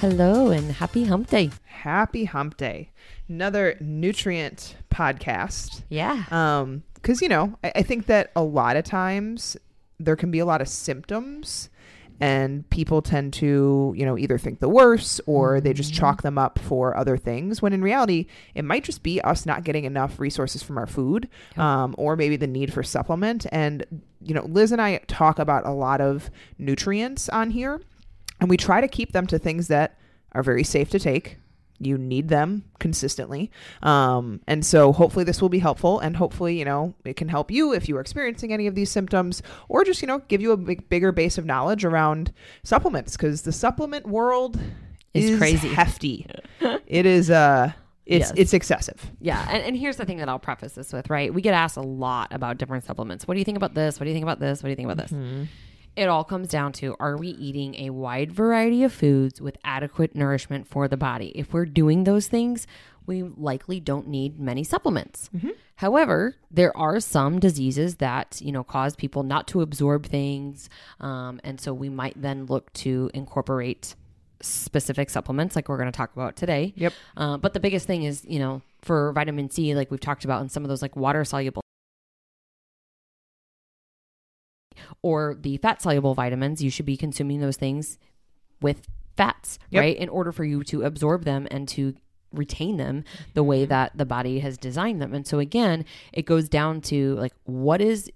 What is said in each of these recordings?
Hello and happy hump day. Happy Hump Day, another nutrient podcast. Yeah. Um, because you know, I, I think that a lot of times there can be a lot of symptoms, and people tend to, you know, either think the worst or they just chalk them up for other things. When in reality, it might just be us not getting enough resources from our food, um, or maybe the need for supplement. And you know, Liz and I talk about a lot of nutrients on here, and we try to keep them to things that are very safe to take you need them consistently um, and so hopefully this will be helpful and hopefully you know it can help you if you are experiencing any of these symptoms or just you know give you a big, bigger base of knowledge around supplements because the supplement world Is is crazy. hefty it is uh it's Yes. it's excessive Yeah. And, and here's the thing that I'll preface this with, right? We get asked a lot about different supplements. What do you think about this? What do you think about this? What do you think about this? It all comes down to are we eating a wide variety of foods with adequate nourishment for the body? If we're doing those things, we likely don't need many supplements. However, there are some diseases that you know cause people not to absorb things, um, and so we might then look to incorporate specific supplements like we're going to talk about today. Yep. Uh, but the biggest thing is, you know, for vitamin C, like we've talked about, and some of those like water soluble or the fat soluble vitamins, you should be consuming those things with fats, Yep. right? In order for you to absorb them and to retain them the way mm-hmm. that the body has designed them. And so again, it goes down to like what is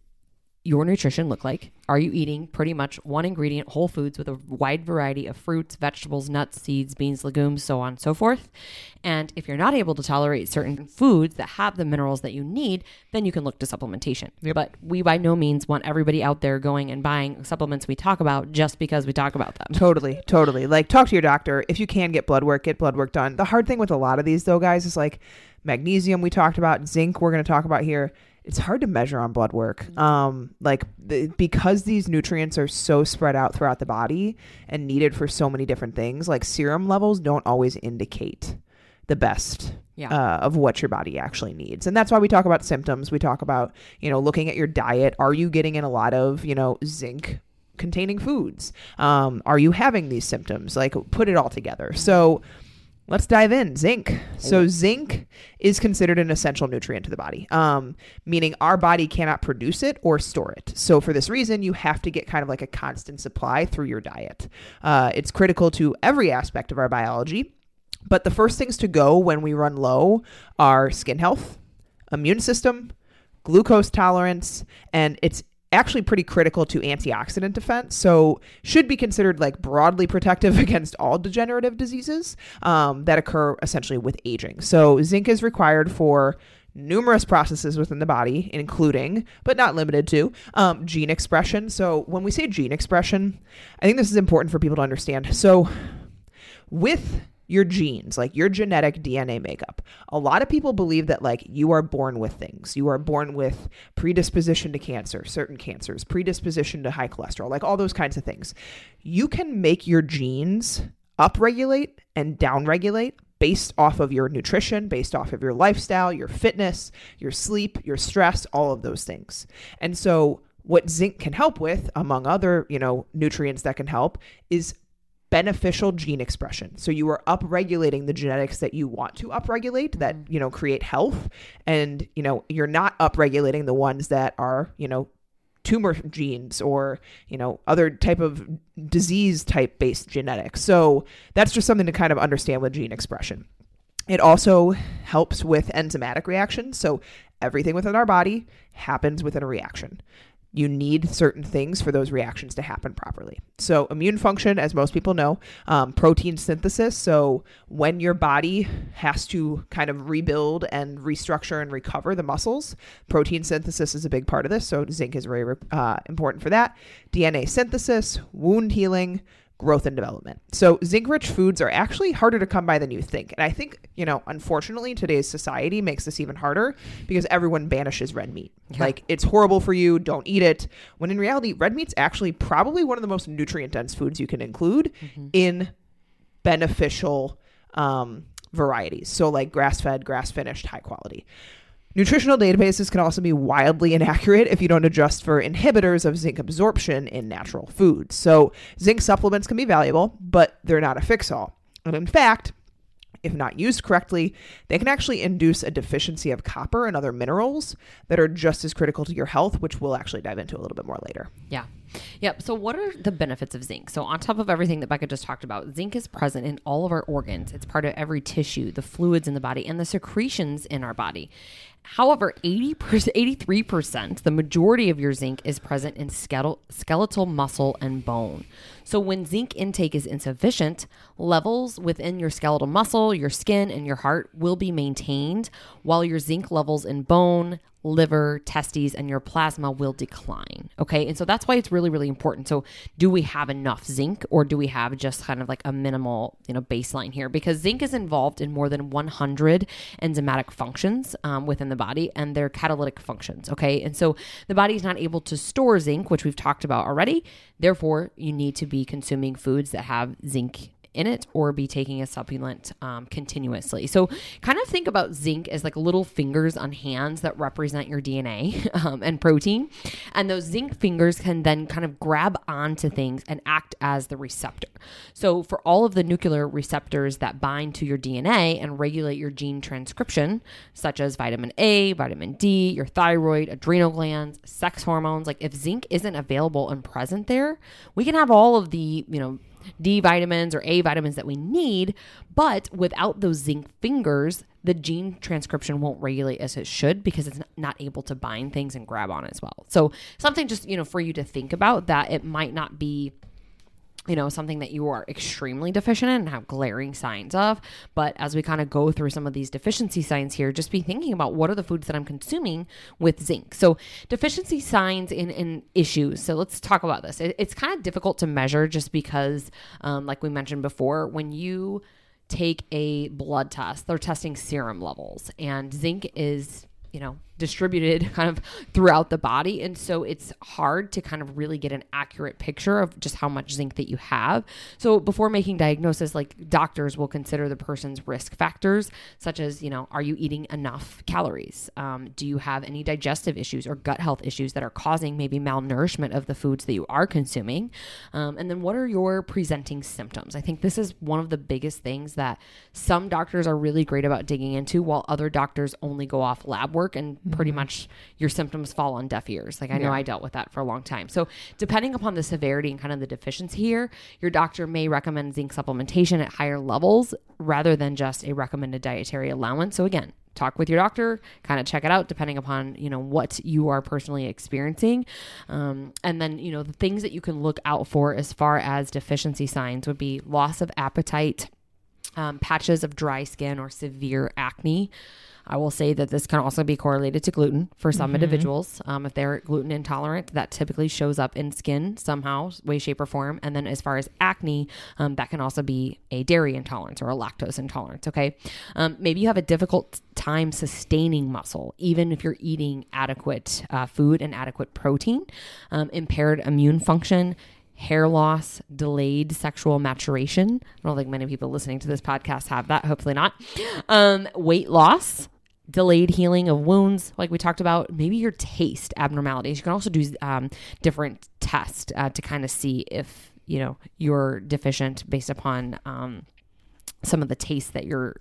your nutrition look like? Are you eating pretty much one ingredient whole foods with a wide variety of fruits, vegetables, nuts, seeds, beans, legumes, so on and so forth? And if you're not able to tolerate certain foods that have the minerals that you need, then you can look to supplementation. But we by no means want everybody out there going and buying supplements we talk about just because we talk about them. Totally, totally. Like talk to your doctor. If you can get blood work, get blood work done. The hard thing with a lot of these though, guys, is like magnesium we talked about, zinc we're going to talk about here. It's hard to measure on blood work. Um like the, because these nutrients are so spread out throughout the body and needed for so many different things, like serum levels don't always indicate the best Yeah. uh, of what your body actually needs. And that's why we talk about symptoms. We talk about, you know, looking at your diet. Are you getting in a lot of, you know, zinc containing foods? Um, are you having these symptoms? Like, put it all together. So, let's dive in. Zinc. So, zinc is considered an essential nutrient to the body, um, meaning our body cannot produce it or store it. So, for this reason, you have to get kind of like a constant supply through your diet. Uh, it's critical to every aspect of our biology. But the first things to go when we run low are skin health, immune system, glucose tolerance, and it's actually pretty critical to antioxidant defense. So should be considered like broadly protective against all degenerative diseases um, that occur essentially with aging. So zinc is required for numerous processes within the body, including, but not limited to, um, gene expression. So when we say gene expression, I think this is important for people to understand. So with your genes, like your genetic DNA makeup. A lot of people believe that like you are born with things. You are born with predisposition to cancer, certain cancers, predisposition to high cholesterol, like all those kinds of things. You can make your genes upregulate and downregulate based off of your nutrition, based off of your lifestyle, your fitness, your sleep, your stress, all of those things. And so what zinc can help with among other, you know, nutrients that can help is beneficial gene expression. So you are upregulating the genetics that you want to upregulate that, mm-hmm. you know, create health and, you know, you're not upregulating the ones that are, you know, tumor genes or, you know, other type of disease type based genetics. So that's just something to kind of understand with gene expression. It also helps with enzymatic reactions. So everything within our body happens within a reaction. You need certain things for those reactions to happen properly. So, immune function, as most people know, um, protein synthesis. So, when your body has to kind of rebuild and restructure and recover the muscles, protein synthesis is a big part of this. So, zinc is very uh, important for that. DNA synthesis, wound healing, growth and development. So zinc rich foods are actually harder to come by than you think. And I think, you know, unfortunately today's society makes this even harder because everyone banishes red meat. Yeah. Like it's horrible for you, don't eat it. When in reality, red meat's actually probably one of the most nutrient dense foods you can include in beneficial um, varieties. So like grass fed, grass finished, high quality. Nutritional databases can also be wildly inaccurate if you don't adjust for inhibitors of zinc absorption in natural foods. So, zinc supplements can be valuable, but they're not a fix all. And in fact, if not used correctly, they can actually induce a deficiency of copper and other minerals that are just as critical to your health, which we'll actually dive into a little bit more later. Yeah. Yep. So, what are the benefits of zinc? So, on top of everything that Becca just talked about, zinc is present in all of our organs. It's part of every tissue, the fluids in the body, and the secretions in our body. However, 80%, 83%, the majority of your zinc is present in skeletal, skeletal muscle and bone. So, when zinc intake is insufficient, levels within your skeletal muscle, your skin, and your heart will be maintained, while your zinc levels in bone, liver, testes, and your plasma will decline. Okay. And so that's why it's really, really important. So, do we have enough zinc or do we have just kind of like a minimal, you know, baseline here? Because zinc is involved in more than 100 enzymatic functions um, within the body and their catalytic functions. Okay. And so the body is not able to store zinc, which we've talked about already. Therefore, you need to be consuming foods that have zinc in it or be taking a supplement um, continuously. So, kind of think about zinc as like little fingers on hands that represent your DNA um, and protein. And those zinc fingers can then kind of grab onto things and act as the receptor. So, for all of the nuclear receptors that bind to your DNA and regulate your gene transcription, such as vitamin A, vitamin D, your thyroid, adrenal glands, sex hormones, like if zinc isn't available and present there, we can have all of the, you know, D vitamins or A vitamins that we need, but without those zinc fingers, the gene transcription won't regulate as it should because it's not able to bind things and grab on as well. So, something just, you know, for you to think about that it might not be you know, something that you are extremely deficient in and have glaring signs of. But as we kind of go through some of these deficiency signs here, just be thinking about what are the foods that I'm consuming with zinc. So, deficiency signs in, in issues. So, let's talk about this. It, it's kind of difficult to measure just because, um, like we mentioned before, when you take a blood test, they're testing serum levels, and zinc is you know distributed kind of throughout the body. And so it's hard to kind of really get an accurate picture of just how much zinc that you have. So before making diagnosis like doctors will consider the person's risk factors such as you know are you eating enough calories? Um, do you have any digestive issues or gut health issues that are causing maybe malnourishment of the foods that you are consuming? Um, and then what are your presenting symptoms? I think this is one of the biggest things that some doctors are really great about digging into while other doctors only go off lab work and pretty much your symptoms fall on deaf ears. Like I know I dealt with that for a long time. So depending upon the severity and kind of the deficiency here, your doctor may recommend zinc supplementation at higher levels rather than just a recommended dietary allowance. So again, talk with your doctor kind of check it out depending upon you know what you are personally experiencing um, and then you know the things that you can look out for as far as deficiency signs would be loss of appetite um, patches of dry skin or severe acne I will say that this can also be correlated to gluten for some Mm-hmm. individuals. Um, if they're gluten intolerant, that typically shows up in skin somehow, way, shape, or form. And then as far as acne, um, that can also be a dairy intolerance or a lactose intolerance. Okay. Um, maybe you have a difficult time sustaining muscle, even if you're eating adequate uh, food and adequate protein, um, impaired immune function hair loss, delayed sexual maturation. I don't think many people listening to this podcast have that. Hopefully not. Um, weight loss, delayed healing of wounds, like we talked about. Maybe your taste abnormalities. You can also do um, different tests uh, to kind of see if you know you're deficient based upon um, some of the taste that you're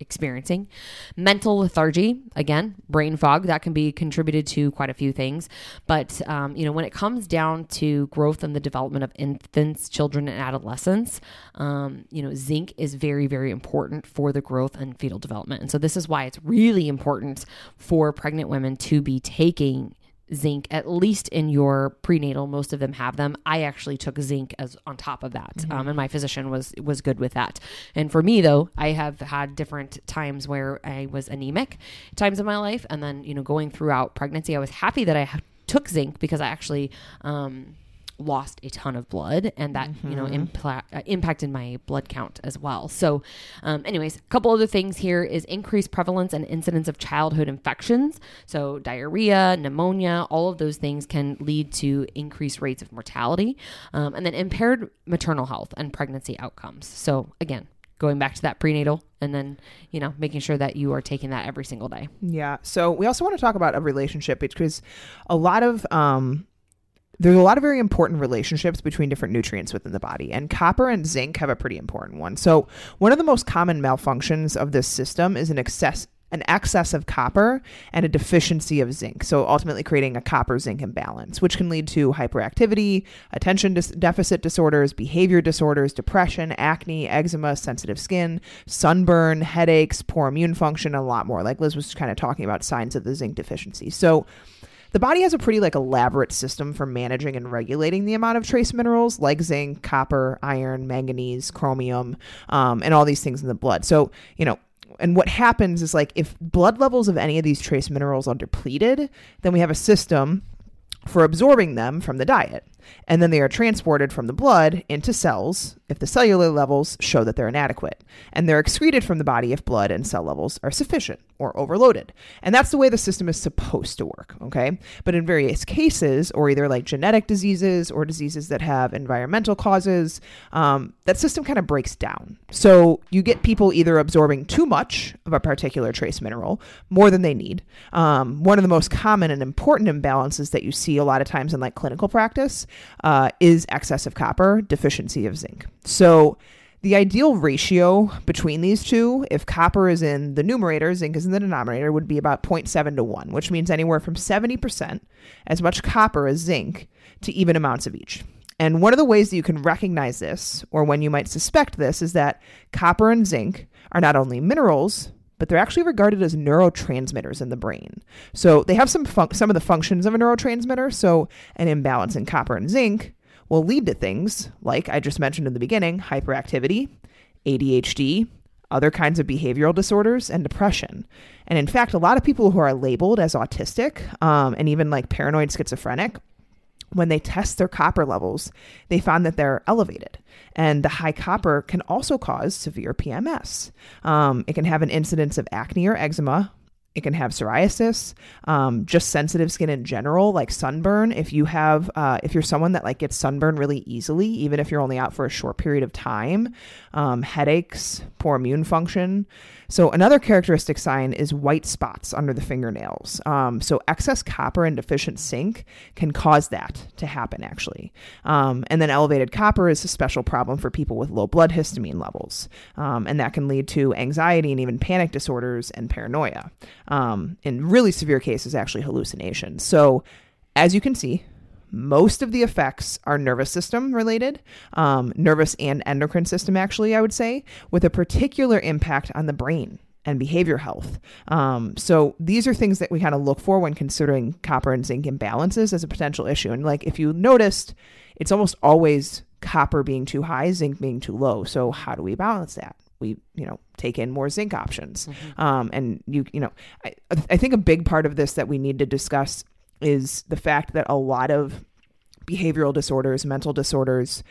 experiencing. Mental lethargy, again, brain fog, that can be contributed to quite a few things. But, um, you know, when it comes down to growth and the development of infants, children, and adolescents, um, you know, zinc is very, very important for the growth and fetal development. And so this is why it's really important for pregnant women to be taking zinc at least in your prenatal most of them have them. I actually took zinc as on top of that um, and my physician was was good with that. And for me though i have had different times where i was anemic times in my life and then you know going throughout pregnancy i was happy that i ha- took zinc because i actually um, lost a ton of blood and that you know impla- uh, impacted my blood count as well. So um, anyways a couple other things here is increased prevalence and incidence of childhood infections. So diarrhea pneumonia all of those things can lead to increased rates of mortality um, and then impaired maternal health and pregnancy outcomes. So again going back to that prenatal and then you know making sure that you are taking that every single day. Yeah. So we also want to talk about a relationship because a lot of um there's a lot of very important relationships between different nutrients within the body, and copper and zinc have a pretty important one. So, one of the most common malfunctions of this system is an excess an excess of copper and a deficiency of zinc. So ultimately creating a copper zinc imbalance, which can lead to hyperactivity, attention dis- deficit disorders, behavior disorders, depression, acne, eczema, sensitive skin, sunburn, headaches, poor immune function, and a lot more. Like Liz was kind of talking about signs of the zinc deficiency. So the body has a pretty like elaborate system for managing and regulating the amount of trace minerals like zinc, copper, iron, manganese, chromium, um, and all these things in the blood. So you know. And what happens is like if blood levels of any of these trace minerals are depleted, then we have a system for absorbing them from the diet. And then they are transported from the blood into cells if the cellular levels show that they're inadequate. And they're excreted from the body if blood and cell levels are sufficient or overloaded. And that's the way the system is supposed to work, okay? But in various cases, or either like genetic diseases or diseases that have environmental causes, um, that system kind of breaks down. So you get people either absorbing too much of a particular trace mineral, more than they need. Um, one of the most common and important imbalances that you see a lot of times in like clinical practice uh, is excess of copper, deficiency of zinc. So the ideal ratio between these two, if copper is in the numerator, zinc is in the denominator, would be about 0.7 to 1, which means anywhere from 70% as much copper as zinc to even amounts of each. And one of the ways that you can recognize this, or when you might suspect this, is that copper and zinc are not only minerals, but they're actually regarded as neurotransmitters in the brain. So they have some fun- some of the functions of a neurotransmitter. So an imbalance in copper and zinc will lead to things like I just mentioned in the beginning hyperactivity, ADHD, other kinds of behavioral disorders, and depression. And in fact, a lot of people who are labeled as autistic um, and even like paranoid schizophrenic, when they test their copper levels, they found that they're elevated. And the high copper can also cause severe PMS. Um, it can have an incidence of acne or eczema, it can have psoriasis, um, just sensitive skin in general, like sunburn. If you have, uh, if you're someone that like gets sunburn really easily, even if you're only out for a short period of time, um, headaches, poor immune function. So another characteristic sign is white spots under the fingernails. Um, so excess copper and deficient zinc can cause that to happen, actually. Um, and then elevated copper is a special problem for people with low blood histamine levels, um, and that can lead to anxiety and even panic disorders and paranoia. Um, in really severe cases, actually hallucinations. So, as you can see, most of the effects are nervous system related, um, nervous and endocrine system, actually, I would say, with a particular impact on the brain and behavior health. Um, so these are things that we kind of look for when considering copper and zinc imbalances as a potential issue. And like if you noticed, it's almost always copper being too high, zinc being too low. So how do we balance that? We, you know, take in more zinc options. Um, and you, you know, I, I think a big part of this that we need to discuss is the fact that a lot of behavioral disorders, mental disorders,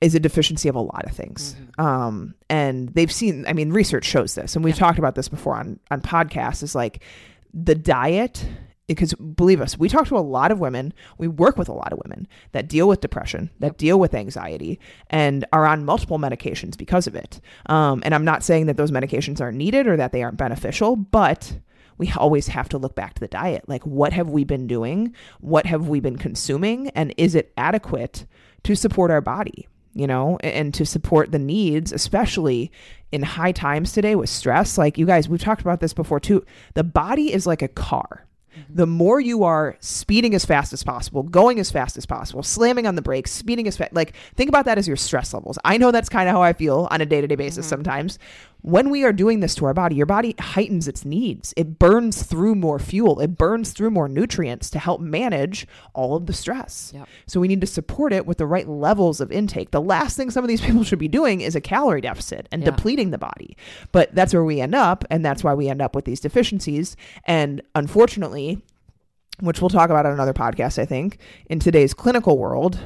is a deficiency of a lot of things. Um, and they've seen, I mean, research shows this, and we've talked about this before on, on podcasts, is like the diet, because believe us, we talk to a lot of women, we work with a lot of women that deal with depression, that deal with anxiety, and are on multiple medications because of it. Um, and I'm not saying that those medications aren't needed or that they aren't beneficial, but we always have to look back to the diet. Like, what have we been doing? What have we been consuming? And is it adequate to support our body? You know, and to support the needs, especially in high times today with stress. Like, you guys, we've talked about this before too. The body is like a car. Mm-hmm. The more you are speeding as fast as possible, going as fast as possible, slamming on the brakes, speeding as fast, like think about that as your stress levels. I know that's kind of how I feel on a day to day basis mm-hmm. sometimes. When we are doing this to our body, your body heightens its needs. It burns through more fuel, it burns through more nutrients to help manage all of the stress. Yep. So we need to support it with the right levels of intake. The last thing some of these people should be doing is a calorie deficit and Yeah. depleting the body. But that's where we end up, and that's why we end up with these deficiencies. And unfortunately, which we'll talk about on another podcast, I think, in today's clinical world,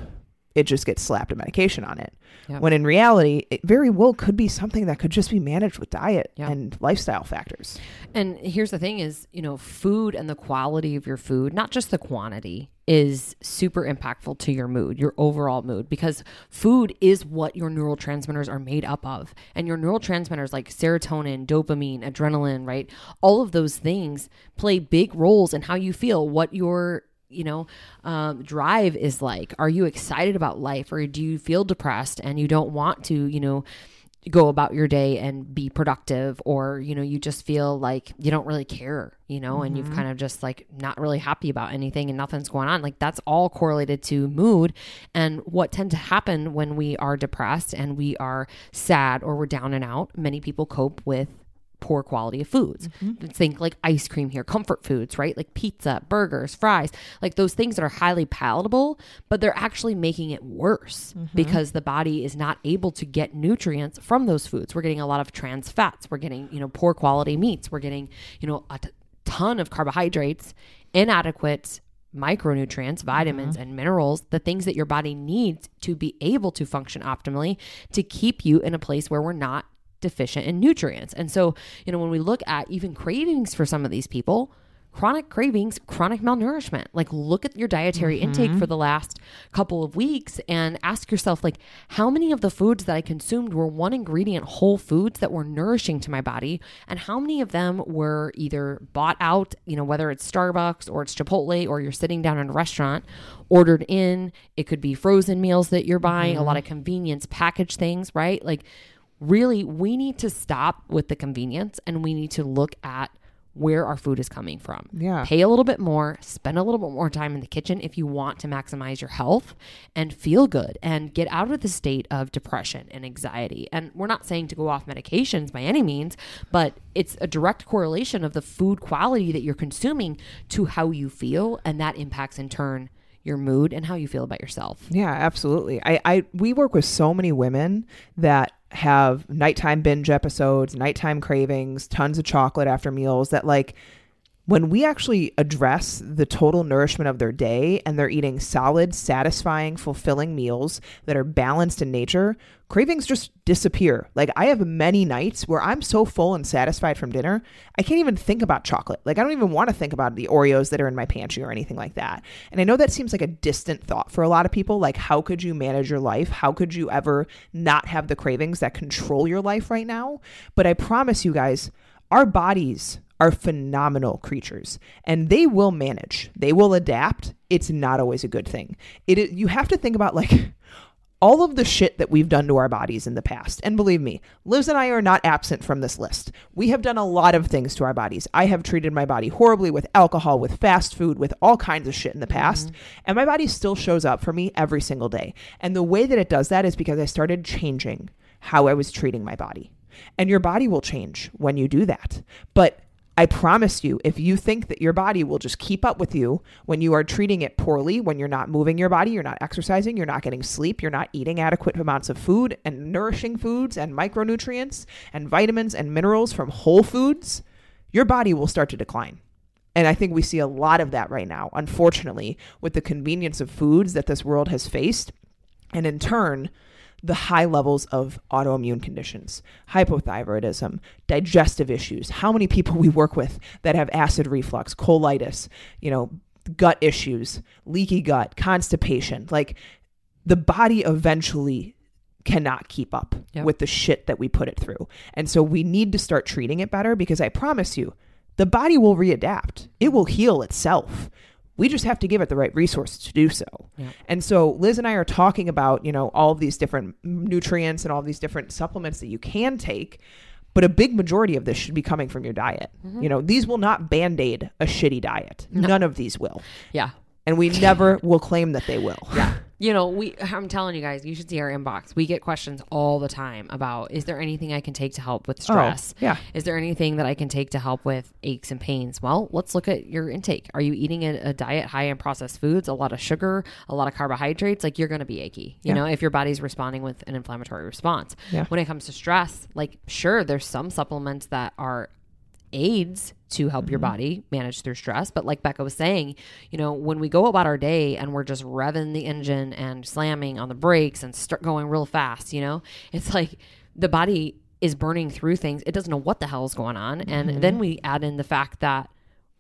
it just gets slapped a medication on it. Yep. When in reality, it very well could be something that could just be managed with diet Yeah. and lifestyle factors. And here's the thing is, you know, food and the quality of your food, not just the quantity, is super impactful to your mood, your overall mood, because food is what your neurotransmitters are made up of. And your neurotransmitters like serotonin, dopamine, adrenaline, right? All of those things play big roles in how you feel, what your you know um, drive is like are you excited about life or do you feel depressed and you don't want to you know go about your day and be productive or you know you just feel like you don't really care you know and you've kind of just like not really happy about anything and nothing's going on. Like that's all correlated to mood and what tend to happen when we are depressed and we are sad or we're down and out. Many people cope with poor quality of foods. Mm-hmm. Think like ice cream here, comfort foods, right? Like pizza, burgers, fries, like those things that are highly palatable, but they're actually making it worse mm-hmm. because the body is not able to get nutrients from those foods. We're getting a lot of trans fats, we're getting, you know, poor quality meats, we're getting, you know, a t- ton of carbohydrates, inadequate micronutrients, mm-hmm. vitamins, and minerals, the things that your body needs to be able to function optimally to keep you in a place where we're not deficient in nutrients. And so, you know, when we look at even cravings for some of these people, chronic cravings, chronic malnourishment, like look at your dietary mm-hmm. intake for the last couple of weeks and ask yourself, like, how many of the foods that I consumed were one ingredient whole foods that were nourishing to my body? And how many of them were either bought out, you know, whether it's Starbucks or it's Chipotle or you're sitting down in a restaurant, ordered in, it could be frozen meals that you're buying, a lot mm-hmm. of convenience packaged things, right? Like, really we need to stop with the convenience and we need to look at where our food is coming from. Yeah. Pay a little bit more, spend a little bit more time in the kitchen if you want to maximize your health and feel good and get out of the state of depression and anxiety. And we're not saying to go off medications by any means, but it's a direct correlation of the food quality that you're consuming to how you feel and that impacts in turn your mood and how you feel about yourself. Yeah, absolutely. I, I we work with so many women that have nighttime binge episodes, nighttime cravings, tons of chocolate after meals that like when we actually address the total nourishment of their day and they're eating solid, satisfying, fulfilling meals that are balanced in nature, cravings just disappear. Like I have many nights where I'm so full and satisfied from dinner, I can't even think about chocolate. Like I don't even want to think about the Oreos that are in my pantry or anything like that. And I know that seems like a distant thought for a lot of people. Like how could you manage your life? How could you ever not have the cravings that control your life right now? But I promise you guys, our bodies are phenomenal creatures and they will manage. They will adapt. It's not always a good thing. It is, you have to think about like all of the shit that we've done to our bodies in the past. And believe me, Liz and I are not absent from this list. We have done a lot of things to our bodies. I have treated my body horribly with alcohol, with fast food, with all kinds of shit in the mm-hmm. past. And my body still shows up for me every single day. And the way that it does that is because I started changing how I was treating my body. And your body will change when you do that. But I promise you, if you think that your body will just keep up with you when you are treating it poorly, when you're not moving your body, you're not exercising, you're not getting sleep, you're not eating adequate amounts of food and nourishing foods and micronutrients and vitamins and minerals from whole foods, your body will start to decline. And I think we see a lot of that right now, unfortunately, with the convenience of foods that this world has faced. And in turn, the high levels of autoimmune conditions, hypothyroidism, digestive issues. How many people we work with that have acid reflux, colitis, you know, gut issues, leaky gut, constipation. Like the body eventually cannot keep up Yep. with the shit that we put it through. And so we need to start treating it better because I promise you, the body will readapt. It will heal itself. We just have to give it the right resources to do so. Yeah. And so Liz and I are talking about, you know, all these different nutrients and all these different supplements that you can take, but a big majority of this should be coming from your diet. Mm-hmm. You know, these will not band-aid a shitty diet. None of these will. Yeah. And we never will claim that they will. Yeah. you know, we I'm telling you guys, you should see our inbox. We get questions all the time about is there anything I can take to help with oh, stress? yeah. Is there anything that I can take to help with aches and pains? Well, let's look at your intake. Are you eating a, a diet high in processed foods, a lot of sugar, a lot of carbohydrates? Like you're going to be achy, you Yeah. know, if your body's responding with an inflammatory response. Yeah. When it comes to stress, like sure, there's some supplements that are aids to help your mm-hmm. body manage through stress. But like Becca was saying, you know, when we go about our day and we're just revving the engine and slamming on the brakes and start going real fast, you know, it's like the body is burning through things. It doesn't know what the hell is going on. And then mm-hmm. we add in the fact that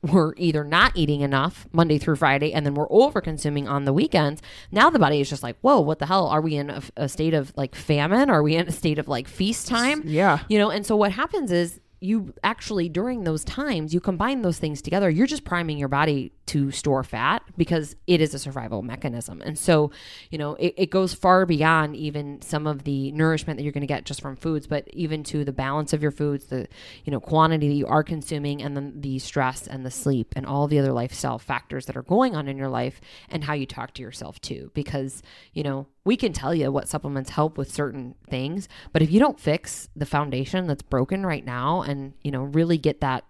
we're either not eating enough Monday through Friday and then we're over consuming on the weekends. Now the body is just like, whoa, what the hell? Are we in a, a state of like famine? Are we in a state of like feast time? Yeah. You know, and so what happens is you actually during those times you combine those things together. You're just priming your body to store fat because it is a survival mechanism. And so you know it, it goes far beyond even some of the nourishment that you're going to get just from foods but even to the balance of your foods the you know quantity that you are consuming and then the stress and the sleep and all the other lifestyle factors that are going on in your life and how you talk to yourself too. Because you know we can tell you what supplements help with certain things but if you don't fix the foundation that's broken right now and you know really get that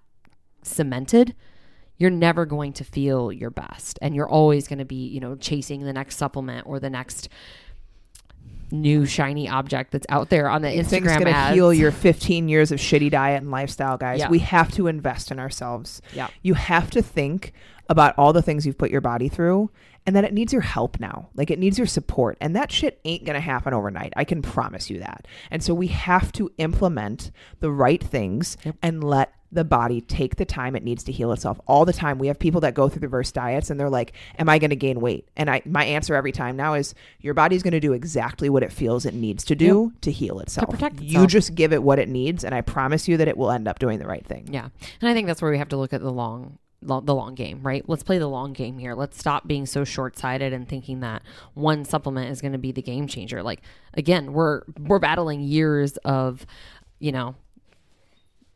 cemented you're never going to feel your best and you're always going to be you know chasing the next supplement or the next new shiny object that's out there on the Things instagram gonna ads. heal your 15 years of shitty diet and lifestyle, guys. Yeah. We have to invest in ourselves. Yeah. You have to think about all the things you've put your body through and that it needs your help now. Like it needs your support. And that shit ain't going to happen overnight. I can promise you that. And so we have to implement the right things and let the body take the time it needs to heal itself all the time. We have people that go through the reverse diets and they're like, "Am I going to gain weight?" And I my answer every time now is your body's going to do exactly what it feels it needs to do to heal itself. to protect You just give it what it needs and I promise you that it will end up doing the right thing. Yeah. And I think that's where we have to look at the long the long game, right? Let's play the long game here. Let's stop being so short-sighted and thinking that one supplement is going to be the game changer. Like again, we're we're battling years of, you know,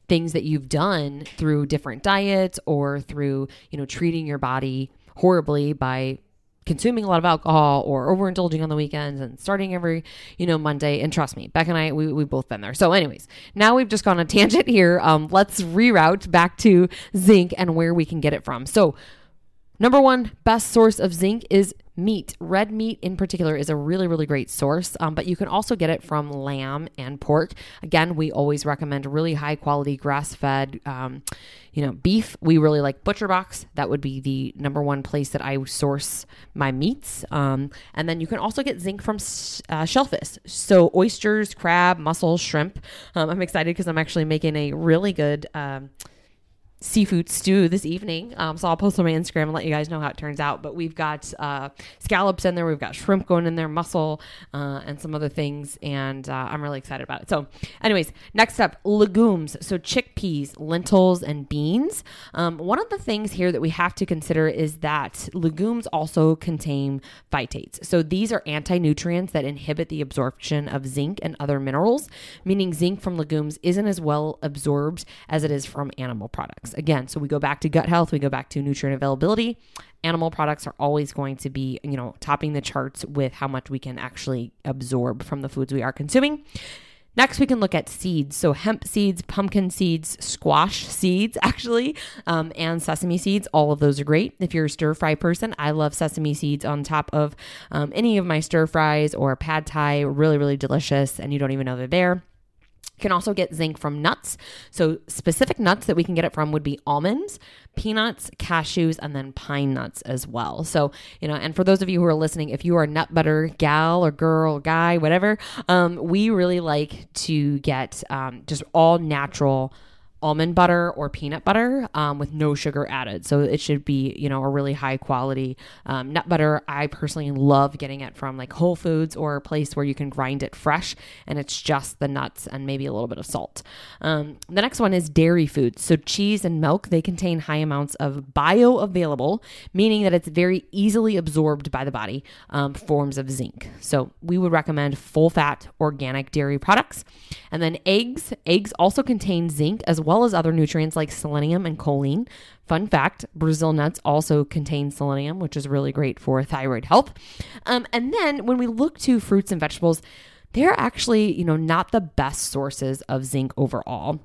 things that you've done through different diets or through, you know, treating your body horribly by consuming a lot of alcohol or overindulging on the weekends and starting every, you know, Monday. And trust me, Beck and I, we, we've both been there. So anyways, now we've just gone on a tangent here. Um, let's reroute back to zinc and where we can get it from. So Number one best source of zinc is meat. Red meat, in particular, is a really, really great source, um, but you can also get it from lamb and pork. Again, we always recommend really high quality grass fed, um, you know, beef. We really like Butcher Box. That would be the number one place that I source my meats. Um, and then you can also get zinc from uh, shellfish. So oysters, crab, mussels, shrimp. Um, I'm excited because I'm actually making a really good. Seafood stew this evening. Um, so I'll post on my Instagram and let you guys know how it turns out. But we've got uh, scallops in there, we've got shrimp going in there, mussel, uh, and some other things. And uh, I'm really excited about it. So, anyways, next up, legumes. So chickpeas, lentils, and beans. Um, one of the things here that we have to consider is that legumes also contain phytates. So these are anti nutrients that inhibit the absorption of zinc and other minerals, meaning zinc from legumes isn't as well absorbed as it is from animal products. Again, so we go back to gut health, we go back to nutrient availability. Animal products are always going to be, you know, topping the charts with how much we can actually absorb from the foods we are consuming. Next, we can look at seeds. So, hemp seeds, pumpkin seeds, squash seeds, actually, um, and sesame seeds. All of those are great. If you're a stir fry person, I love sesame seeds on top of um, any of my stir fries or pad thai. Really, really delicious, and you don't even know they're there. You can also get zinc from nuts. So, specific nuts that we can get it from would be almonds, peanuts, cashews, and then pine nuts as well. So, you know, and for those of you who are listening, if you are a nut butter gal or girl, or guy, whatever, um, we really like to get um, just all natural almond butter or peanut butter um, with no sugar added. So it should be, you know, a really high quality um, nut butter. I personally love getting it from like Whole Foods or a place where you can grind it fresh and it's just the nuts and maybe a little bit of salt. Um, the next one is dairy foods. So cheese and milk, they contain high amounts of bioavailable, meaning that it's very easily absorbed by the body um, forms of zinc. So we would recommend full fat organic dairy products. And then eggs, eggs also contain zinc as well well as other nutrients like selenium and choline. Fun fact Brazil nuts also contain selenium, which is really great for thyroid health. Um, and then when we look to fruits and vegetables, they're actually, you know, not the best sources of zinc overall.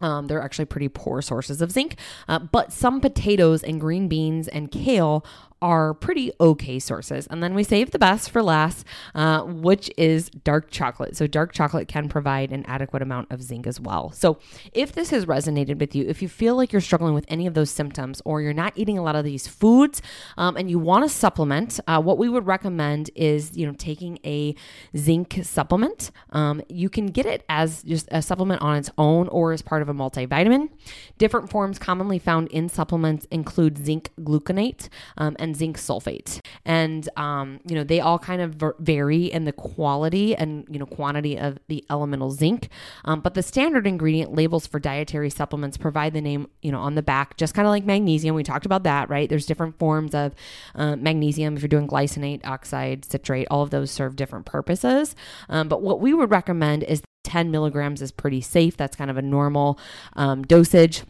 Um, they're actually pretty poor sources of zinc, uh, but some potatoes and green beans and kale are pretty okay sources. And then we save the best for last, uh, which is dark chocolate. So, dark chocolate can provide an adequate amount of zinc as well. So, if this has resonated with you, if you feel like you're struggling with any of those symptoms or you're not eating a lot of these foods um, and you want to supplement, uh, what we would recommend is, you know, taking a zinc supplement. Um, you can get it as just a supplement on its own or as part of a multivitamin. Different forms commonly found in supplements include zinc gluconate um, and zinc sulfate. And, um, you know, they all kind of vary in the quality and, you know, quantity of the elemental zinc. Um, but the standard ingredient labels for dietary supplements provide the name, you know, on the back, just kind of like magnesium. We talked about that, right? There's different forms of uh, magnesium. If you're doing glycinate, oxide, citrate, all of those serve different purposes. Um, but what we would recommend is 10 milligrams is pretty safe. That's kind of a normal um, dosage.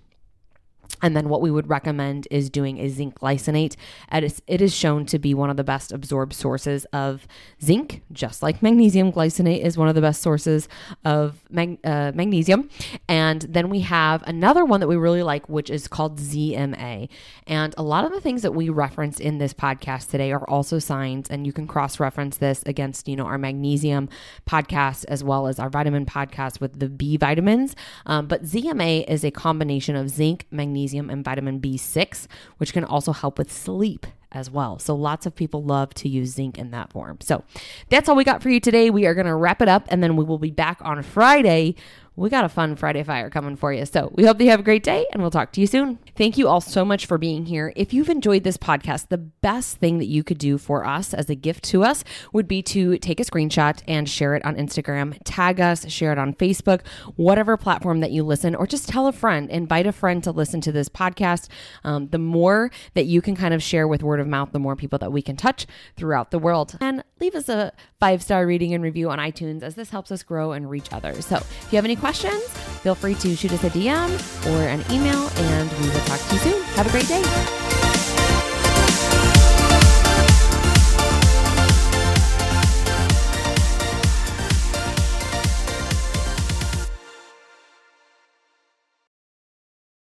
And then what we would recommend is doing a zinc glycinate. It is shown to be one of the best absorbed sources of zinc, just like magnesium glycinate is one of the best sources of mag- uh, magnesium. And then we have another one that we really like, which is called ZMA. And a lot of the things that we reference in this podcast today are also signs, and you can cross reference this against, you know, our magnesium podcast as well as our vitamin podcast with the B vitamins. Um, but ZMA is a combination of zinc, magnesium, magnesium and vitamin B6, which can also help with sleep as well. So lots of people love to use zinc in that form. So that's all we got for you today. We are going to wrap it up and then we will be back on Friday we got a fun Friday Fire coming for you. So we hope that you have a great day and we'll talk to you soon. Thank you all so much for being here. If you've enjoyed this podcast, the best thing that you could do for us as a gift to us would be to take a screenshot and share it on Instagram, tag us, share it on Facebook, whatever platform that you listen, or just tell a friend, invite a friend to listen to this podcast. Um, the more that you can kind of share with word of mouth, the more people that we can touch throughout the world. And leave us a five star reading and review on iTunes as this helps us grow and reach others. So if you have any questions, feel free to shoot us a DM or an email, and we will talk to you soon. Have a great day.